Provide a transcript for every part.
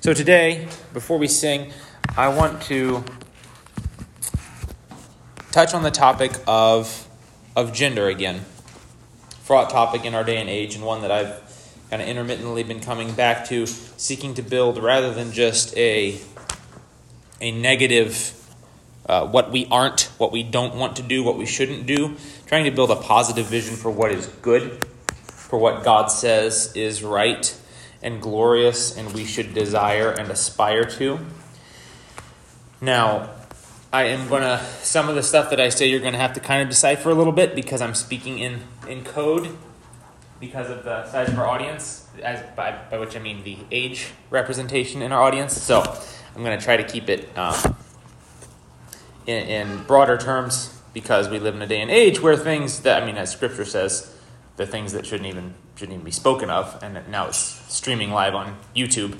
So today, before we sing, I want to touch on the topic of, of gender again. Fraught topic in our day and age, and one that I've kind of intermittently been coming back to, seeking to build rather than just a, a negative, uh, what we aren't, what we don't want to do, what we shouldn't do, trying to build a positive vision for what is good, for what God says is right and glorious and we should desire and aspire to. Now, I am going to, some of the stuff that I say you're going to have to kind of decipher a little bit because I'm speaking in, in code because of the size of our audience, as by, by which I mean the age representation in our audience. So I'm going to try to keep it um, in, in broader terms because we live in a day and age where things that, I mean, as scripture says, the things that shouldn't even shouldn't even be spoken of, and now it's streaming live on YouTube.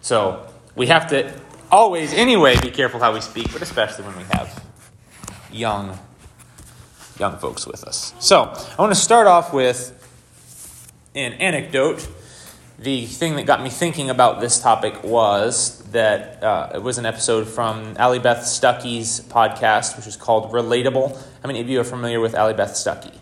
So we have to always, anyway, be careful how we speak, but especially when we have young young folks with us. So I want to start off with an anecdote. The thing that got me thinking about this topic was that uh, it was an episode from Allie Beth Stuckey's podcast, which is called Relatable. How many of you are familiar with Allie Beth Stuckey?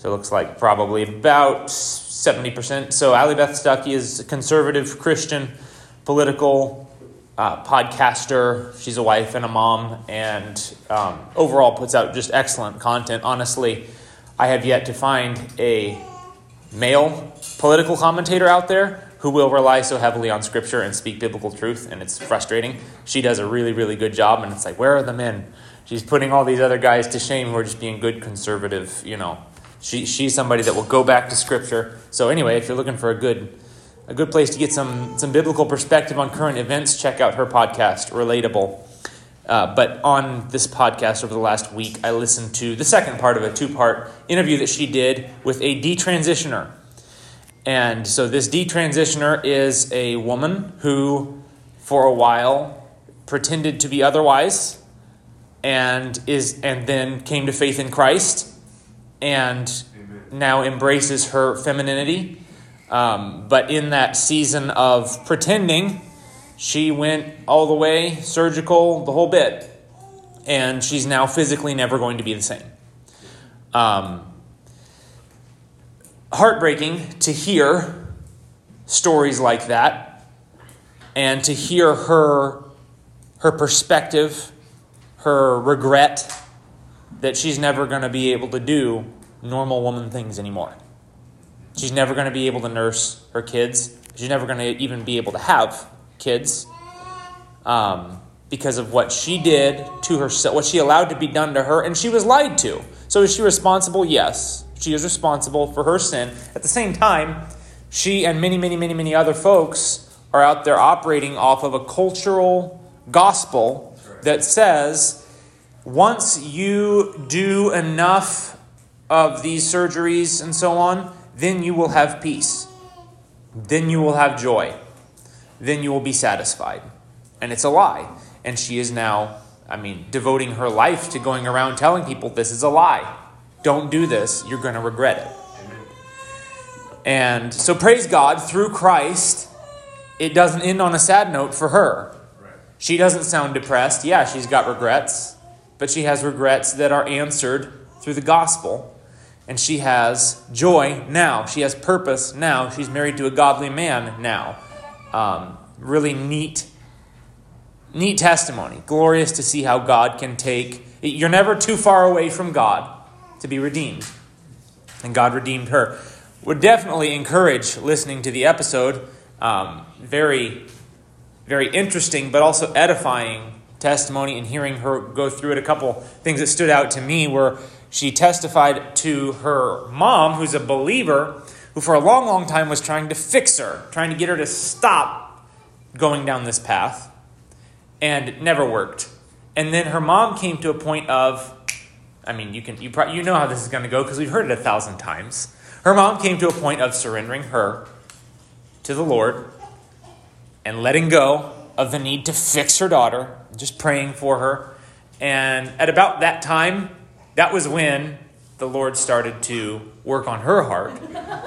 So it looks like probably about 70%. So Allie Beth Stuckey is a conservative Christian political uh, podcaster. She's a wife and a mom, and um, overall puts out just excellent content. Honestly, I have yet to find a male political commentator out there who will rely so heavily on scripture and speak biblical truth, and it's frustrating. She does a really, really good job, and it's like, where are the men? She's putting all these other guys to shame who are just being good conservative, you know, she, she's somebody that will go back to Scripture. So anyway, if you're looking for a good a good place to get some some biblical perspective on current events, check out her podcast, Relatable. Uh, but on this podcast over the last week, I listened to the second part of a two part interview that she did with a detransitioner. And so this detransitioner is a woman who, for a while, pretended to be otherwise and is and then came to faith in Christ and Amen. now embraces her femininity. Um, but in that season of pretending, she went all the way surgical, the whole bit. And she's now physically never going to be the same. Um, heartbreaking to hear stories like that and to hear her her perspective, her regret that she's never going to be able to do normal woman things anymore. She's never going to be able to nurse her kids. She's never going to even be able to have kids um, because of what she did to herself, what she allowed to be done to her, and she was lied to. So is she responsible? Yes. She is responsible for her sin. At the same time, she and many, many, many, many other folks are out there operating off of a cultural gospel that says once you do enough of these surgeries and so on, then you will have peace. Then you will have joy. Then you will be satisfied. And it's a lie. And she is now, I mean, devoting her life to going around telling people this is a lie. Don't do this. You're going to regret it. And so, praise God, through Christ, it doesn't end on a sad note for her. She doesn't sound depressed. Yeah, she's got regrets but she has regrets that are answered through the gospel. And she has joy now. She has purpose now. She's married to a godly man now. Um, really neat, neat testimony. Glorious to see how God can take. You're never too far away from God to be redeemed. And God redeemed her. Would definitely encourage listening to the episode. Um, very, very interesting, but also edifying testimony and hearing her go through it, a couple things that stood out to me were she testified to her mom, who's a believer, who for a long, long time was trying to fix her, trying to get her to stop going down this path, and it never worked. And then her mom came to a point of, I mean, you can you pro- you know how this is going to go because we've heard it a thousand times. Her mom came to a point of surrendering her to the Lord and letting go of the need to fix her daughter, just praying for her. And at about that time, that was when the Lord started to work on her heart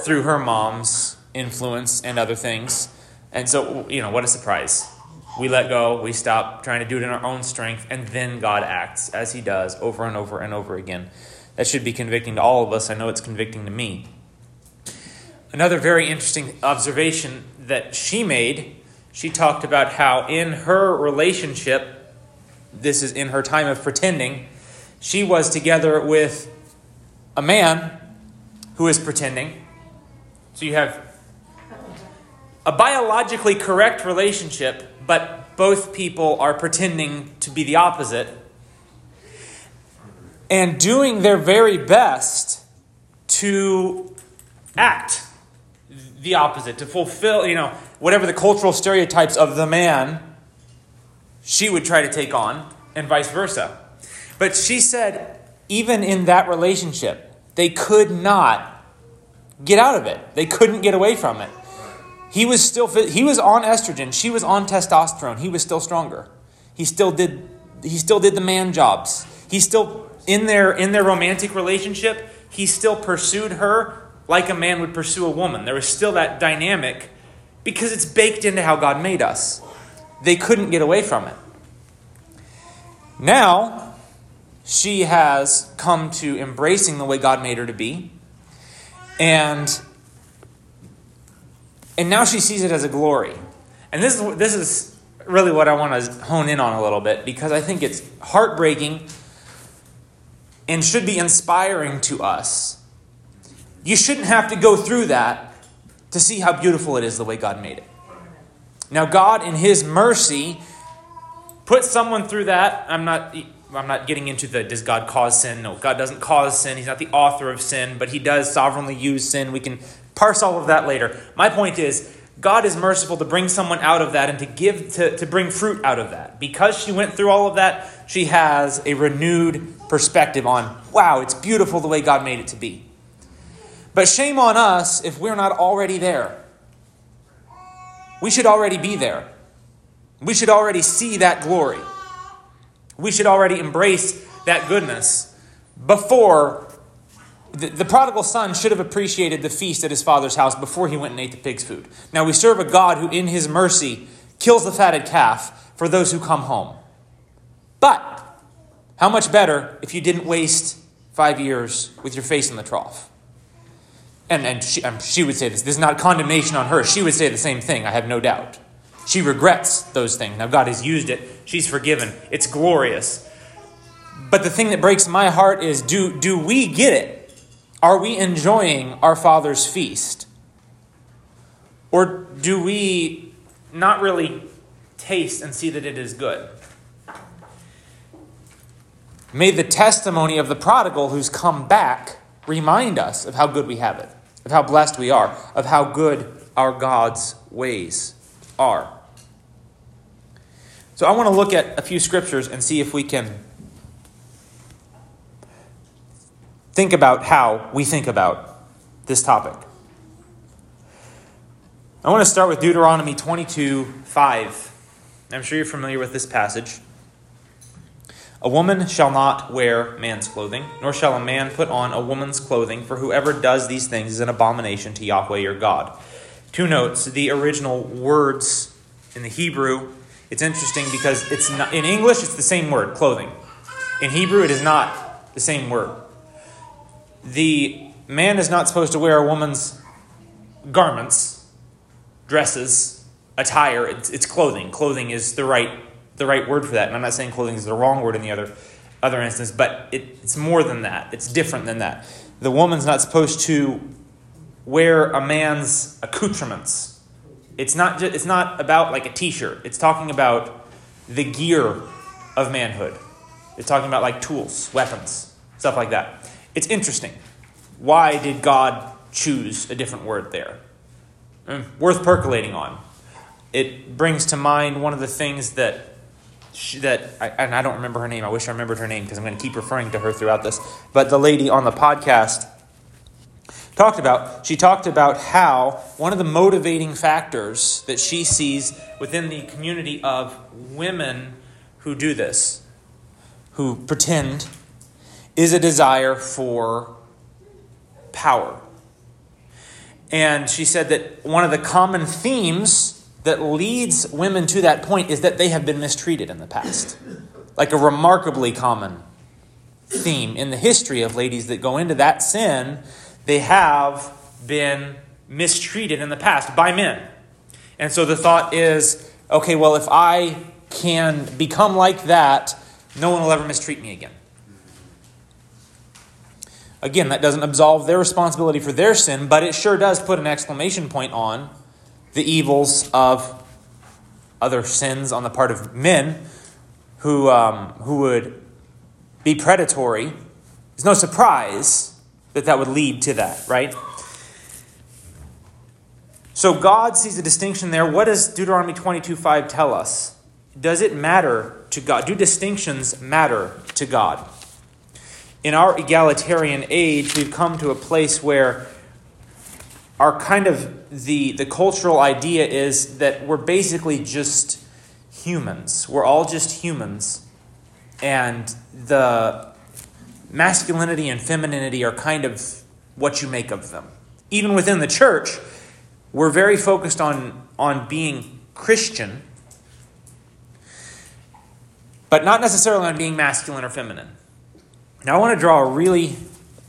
through her mom's influence and other things. And so, you know, what a surprise. We let go, we stop trying to do it in our own strength, and then God acts as He does over and over and over again. That should be convicting to all of us. I know it's convicting to me. Another very interesting observation that she made, she talked about how in her relationship, this is in her time of pretending, she was together with a man who is pretending. So you have a biologically correct relationship, but both people are pretending to be the opposite and doing their very best to act the opposite, to fulfill, you know, whatever the cultural stereotypes of the man she would try to take on, and vice versa. But she said, even in that relationship, they could not get out of it. They couldn't get away from it. He was still he was on estrogen, she was on testosterone. He was still stronger. He still did he still did the man jobs. He still in their in their romantic relationship, he still pursued her like a man would pursue a woman. There was still that dynamic because it's baked into how God made us. They couldn't get away from it. Now, she has come to embracing the way God made her to be. And and now she sees it as a glory. And this is this is really what I want to hone in on a little bit because I think it's heartbreaking and should be inspiring to us. You shouldn't have to go through that to see how beautiful it is the way God made it. Now, God, in His mercy, put someone through that. I'm not. I'm not getting into the does God cause sin? No, God doesn't cause sin. He's not the author of sin, but He does sovereignly use sin. We can parse all of that later. My point is, God is merciful to bring someone out of that and to give to, to bring fruit out of that. Because she went through all of that, she has a renewed perspective on, wow, it's beautiful the way God made it to be. But shame on us if we're not already there. We should already be there. We should already see that glory. We should already embrace that goodness before the, the, prodigal son should have appreciated the feast at his father's house before he went and ate the pig's food. Now, we serve a God who, in his mercy, kills the fatted calf for those who come home. But how much better if you didn't waste five years with your face in the trough? And, and she, um, she would say this. This is not condemnation on her. She would say the same thing, I have no doubt. She regrets those things. Now, God has used it. She's forgiven. It's glorious. But the thing that breaks my heart is do, do we get it? Are we enjoying our Father's feast? Or do we not really taste and see that it is good? May the testimony of the prodigal who's come back remind us of how good we have it, of how blessed we are, of how good our God's ways are. So I want to look at a few scriptures and see if we can think about how we think about this topic. I want to start with Deuteronomy 22 5. I'm sure you're familiar with this passage. A woman shall not wear man's clothing, nor shall a man put on a woman's clothing, for whoever does these things is an abomination to Yahweh your God. Two notes the original words in the Hebrew it's interesting because it's not, in English it's the same word, clothing. In Hebrew it is not the same word. The man is not supposed to wear a woman's garments, dresses, attire. It's, it's clothing. Clothing is the right the right word for that. And I'm not saying clothing is the wrong word in the other other instance, but it, it's more than that. It's different than that. The woman's not supposed to wear a man's accoutrements it's not just, it's not about like a t-shirt. It's talking about the gear of manhood. It's talking about like tools, weapons, stuff like that. It's interesting. Why did God choose a different word there? Mm, worth percolating on. It brings to mind one of the things that she, that I, and I don't remember her name. I wish I remembered her name because I'm going to keep referring to her throughout this. But the lady on the podcast talked about. She talked about how one of the motivating factors that she sees within the community of women who do this, who pretend, is a desire for power. And she said that one of the common themes that leads women to that point is that they have been mistreated in the past. Like a remarkably common theme in the history of ladies that go into that sin, they have been mistreated in the past by men. And so the thought is okay, well, if I can become like that, no one will ever mistreat me again. Again, that doesn't absolve their responsibility for their sin, but it sure does put an exclamation point on the evils of other sins on the part of men who, um, who would be predatory. It's no surprise that that would lead to that, right? So God sees a distinction there. What does Deuteronomy 22 5 tell us? Does it matter to God? Do distinctions matter to God? In our egalitarian age, we've come to a place where our kind of the, the cultural idea is that we're basically just humans. We're all just humans. And the masculinity and femininity are kind of what you make of them. Even within the church, we're very focused on, on being Christian, but not necessarily on being masculine or feminine. Now, I want to draw a really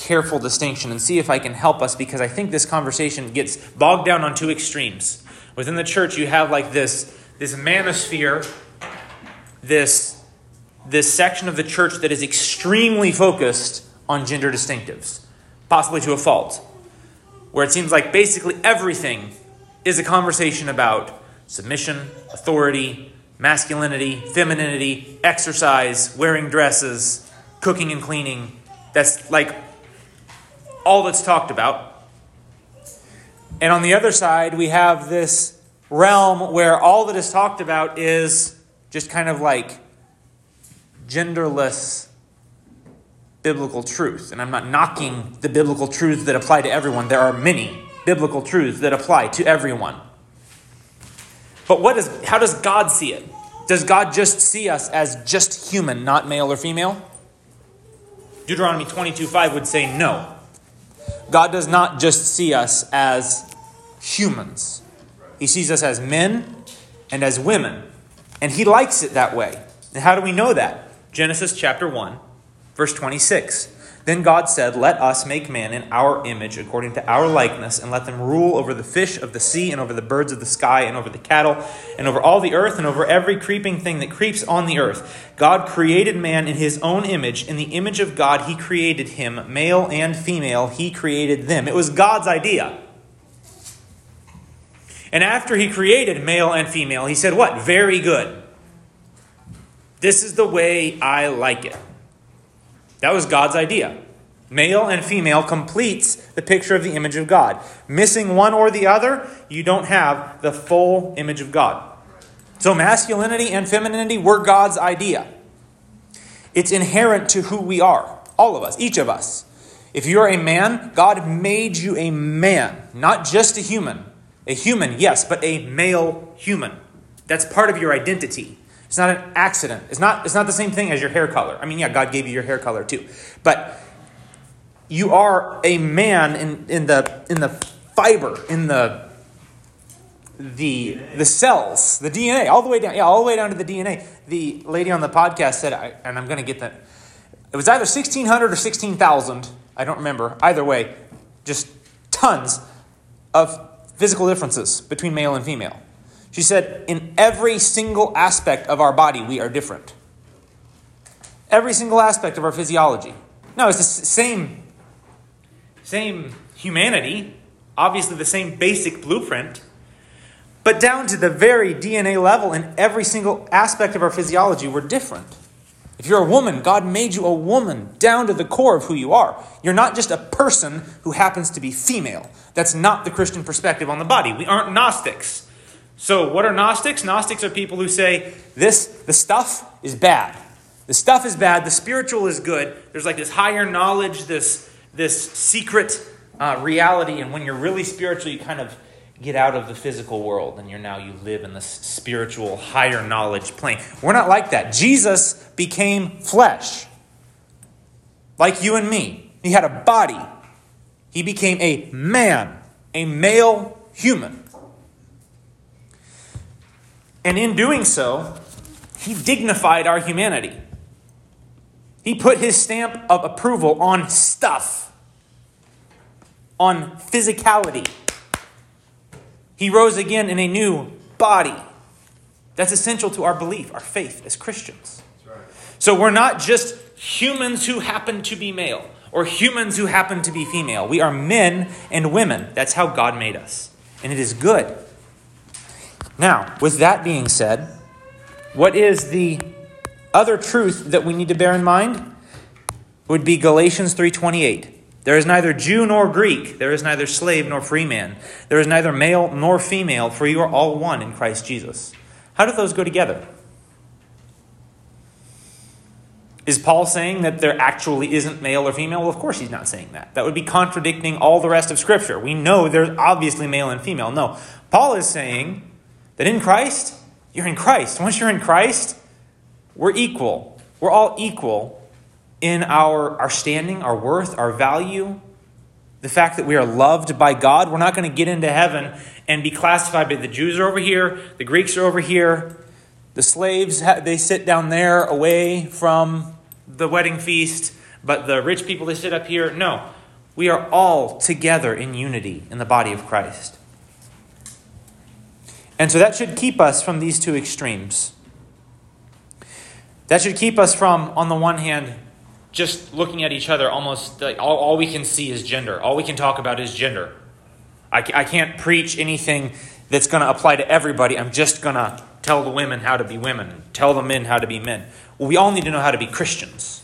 careful distinction and see if I can help us because I think this conversation gets bogged down on two extremes. Within the church, you have like this, this manosphere, this, this section of the church that is extremely focused on gender distinctives, possibly to a fault where it seems like basically everything is a conversation about submission, authority, masculinity, femininity, exercise, wearing dresses, cooking and cleaning. That's like all that's talked about. And on the other side, we have this realm where all that is talked about is just kind of like genderless biblical truth. And I'm not knocking the biblical truths that apply to everyone. There are many biblical truths that apply to everyone. But what is how does God see it? Does God just see us as just human, not male or female? Deuteronomy 22 5 would say no. God does not just see us as humans, He sees us as men and as women. And He likes it that way. And how do we know that? Genesis chapter 1 Verse 26 Then God said, Let us make man in our image, according to our likeness, and let them rule over the fish of the sea, and over the birds of the sky, and over the cattle, and over all the earth, and over every creeping thing that creeps on the earth. God created man in his own image. In the image of God, he created him. Male and female, he created them. It was God's idea. And after he created male and female, he said, What? Very good. This is the way I like it. That was God's idea. Male and female completes the picture of the image of God. Missing one or the other, you don't have the full image of God. So, masculinity and femininity were God's idea. It's inherent to who we are, all of us, each of us. If you're a man, God made you a man, not just a human. A human, yes, but a male human. That's part of your identity. It's not an accident. It's not, it's not the same thing as your hair color. I mean, yeah, God gave you your hair color too. But you are a man in, in, the, in the fiber, in the, the, the cells, the DNA, all the way down. Yeah, all the way down to the DNA. The lady on the podcast said, I, and I'm going to get that. It was either 1,600 or 16,000. I don't remember. Either way, just tons of physical differences between male and female. She said, in every single aspect of our body, we are different. Every single aspect of our physiology. No, it's the same, same humanity, obviously the same basic blueprint, but down to the very DNA level, in every single aspect of our physiology, we're different. If you're a woman, God made you a woman down to the core of who you are. You're not just a person who happens to be female. That's not the Christian perspective on the body. We aren't Gnostics. So, what are Gnostics? Gnostics are people who say this, the stuff is bad. The stuff is bad, the spiritual is good. There's like this higher knowledge, this, this secret uh, reality, and when you're really spiritual, you kind of get out of the physical world and you're now you live in this spiritual higher knowledge plane. We're not like that. Jesus became flesh. Like you and me. He had a body. He became a man, a male human. And in doing so, he dignified our humanity. He put his stamp of approval on stuff, on physicality. He rose again in a new body. That's essential to our belief, our faith as Christians. Right. So we're not just humans who happen to be male or humans who happen to be female. We are men and women. That's how God made us. And it is good. Now, with that being said, what is the other truth that we need to bear in mind? Would be Galatians 3:28. There is neither Jew nor Greek, there is neither slave nor free man. There is neither male nor female, for you are all one in Christ Jesus. How do those go together? Is Paul saying that there actually isn't male or female? Well, of course he's not saying that. That would be contradicting all the rest of Scripture. We know there's obviously male and female. No. Paul is saying that in Christ, you're in Christ. Once you're in Christ, we're equal. We're all equal in our, our standing, our worth, our value, the fact that we are loved by God. We're not going to get into heaven and be classified by the Jews are over here, the Greeks are over here, the slaves, they sit down there away from the wedding feast, but the rich people, they sit up here. No, we are all together in unity in the body of Christ. And so that should keep us from these two extremes. That should keep us from, on the one hand, just looking at each other almost like all, all we can see is gender. All we can talk about is gender. I, I can't preach anything that's going to apply to everybody. I'm just going to tell the women how to be women, tell the men how to be men. Well, we all need to know how to be Christians.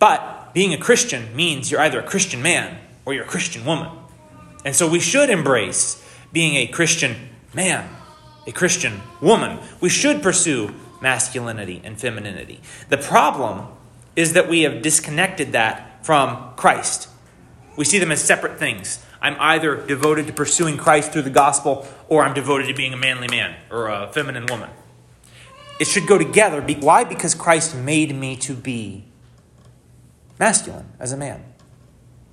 But being a Christian means you're either a Christian man or you're a Christian woman. And so we should embrace being a Christian man, a Christian woman. We should pursue masculinity and femininity. The problem is that we have disconnected that from Christ. We see them as separate things. I'm either devoted to pursuing Christ through the gospel or I'm devoted to being a manly man or a feminine woman. It should go together. Why? Because Christ made me to be masculine as a man.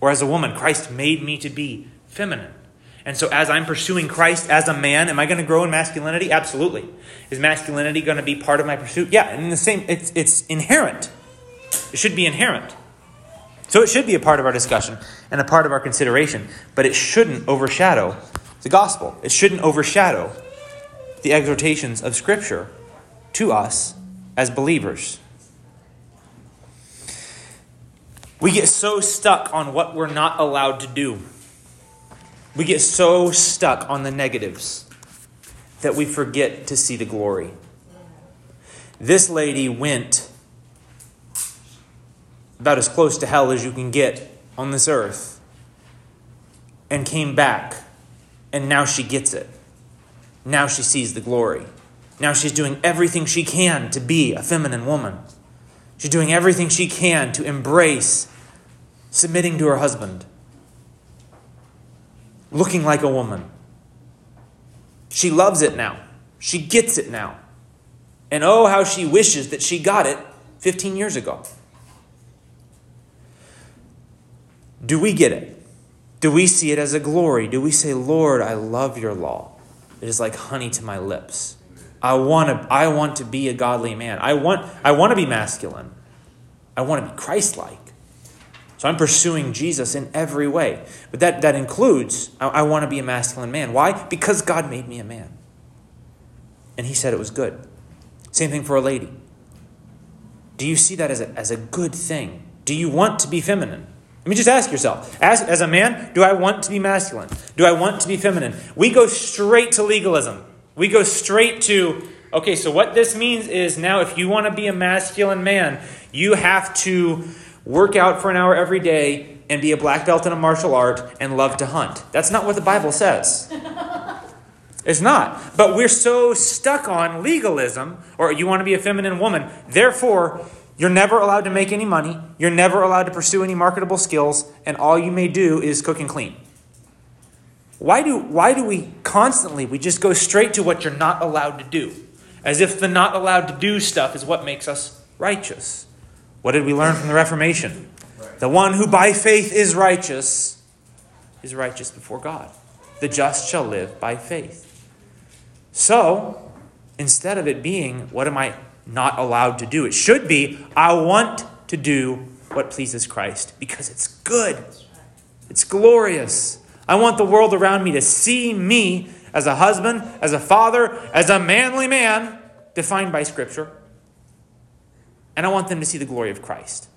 Or as a woman, Christ made me to be feminine. And so, as I'm pursuing Christ as a man, am I going to grow in masculinity? Absolutely. Is masculinity going to be part of my pursuit? Yeah, and the same, it's, it's inherent. It should be inherent. So, it should be a part of our discussion and a part of our consideration, but it shouldn't overshadow the gospel. It shouldn't overshadow the exhortations of Scripture to us as believers. We get so stuck on what we're not allowed to do. We get so stuck on the negatives that we forget to see the glory. This lady went about as close to hell as you can get on this earth and came back, and now she gets it. Now she sees the glory. Now she's doing everything she can to be a feminine woman. She's doing everything she can to embrace submitting to her husband, looking like a woman. She loves it now. She gets it now. And oh, how she wishes that she got it 15 years ago. Do we get it? Do we see it as a glory? Do we say, Lord, I love your law? It is like honey to my lips. I want to I want to be a godly man. I want I want to be masculine. I want to be Christ-like. So I'm pursuing Jesus in every way. But that, that includes I, I want to be a masculine man. Why? Because God made me a man. And he said it was good. Same thing for a lady. Do you see that as a, as a good thing? Do you want to be feminine? Let me just ask yourself. As, as a man, do I want to be masculine? Do I want to be feminine? We go straight to legalism. We go straight to, okay, so what this means is now if you want to be a masculine man, you have to work out for an hour every day and be a black belt in a martial art and love to hunt. That's not what the Bible says. It's not. But we're so stuck on legalism, or you want to be a feminine woman, therefore, you're never allowed to make any money, you're never allowed to pursue any marketable skills, and all you may do is cook and clean. Why do, why do we constantly, we just go straight to what you're not allowed to do? As if the not allowed to do stuff is what makes us righteous. What did we learn from the Reformation? The one who by faith is righteous is righteous before God. The just shall live by faith. So, instead of it being, what am I not allowed to do? It should be, I want to do what pleases Christ because it's good, it's glorious. I want the world around me to see me as a husband, as a father, as a manly man defined by Scripture. And I want them to see the glory of Christ.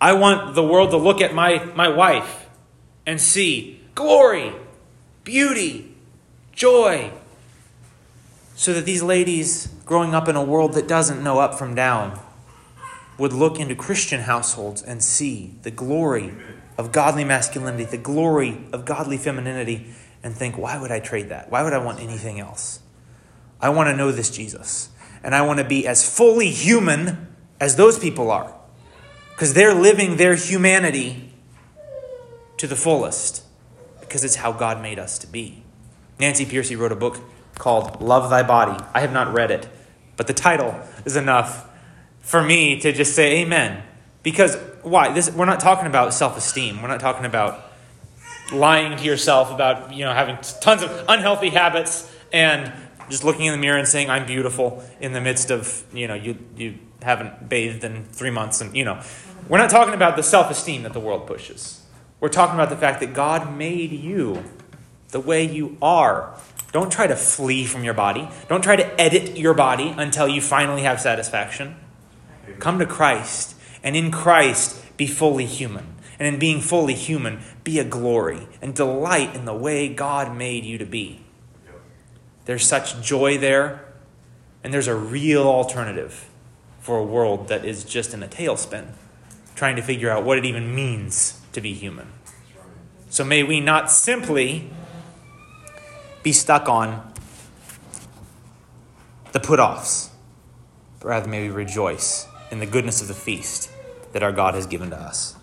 I want the world to look at my, my wife and see glory, beauty, joy. So that these ladies growing up in a world that doesn't know up from down would look into Christian households and see the glory of godly masculinity, the glory of godly femininity, and think, why would I trade that? Why would I want anything else? I want to know this Jesus. And I want to be as fully human as those people are. Because they're living their humanity to the fullest. Because it's how God made us to be. Nancy Pearcey wrote a book called Love Thy Body. I have not read it, but the title is enough for me to just say amen. Because why? This we're not talking about self-esteem. We're not talking about lying to yourself about, you know, having tons of unhealthy habits and just looking in the mirror and saying I'm beautiful in the midst of, you know, you you haven't bathed in 3 months and, you know. We're not talking about the self-esteem that the world pushes. We're talking about the fact that God made you the way you are. Don't try to flee from your body. Don't try to edit your body until you finally have satisfaction. Come to Christ, and in Christ, be fully human. And in being fully human, be a glory and delight in the way God made you to be. There's such joy there, and there's a real alternative for a world that is just in a tailspin, trying to figure out what it even means to be human. So may we not simply be stuck on the put offs, but rather may we rejoice in the goodness of the feast that our God has given to us.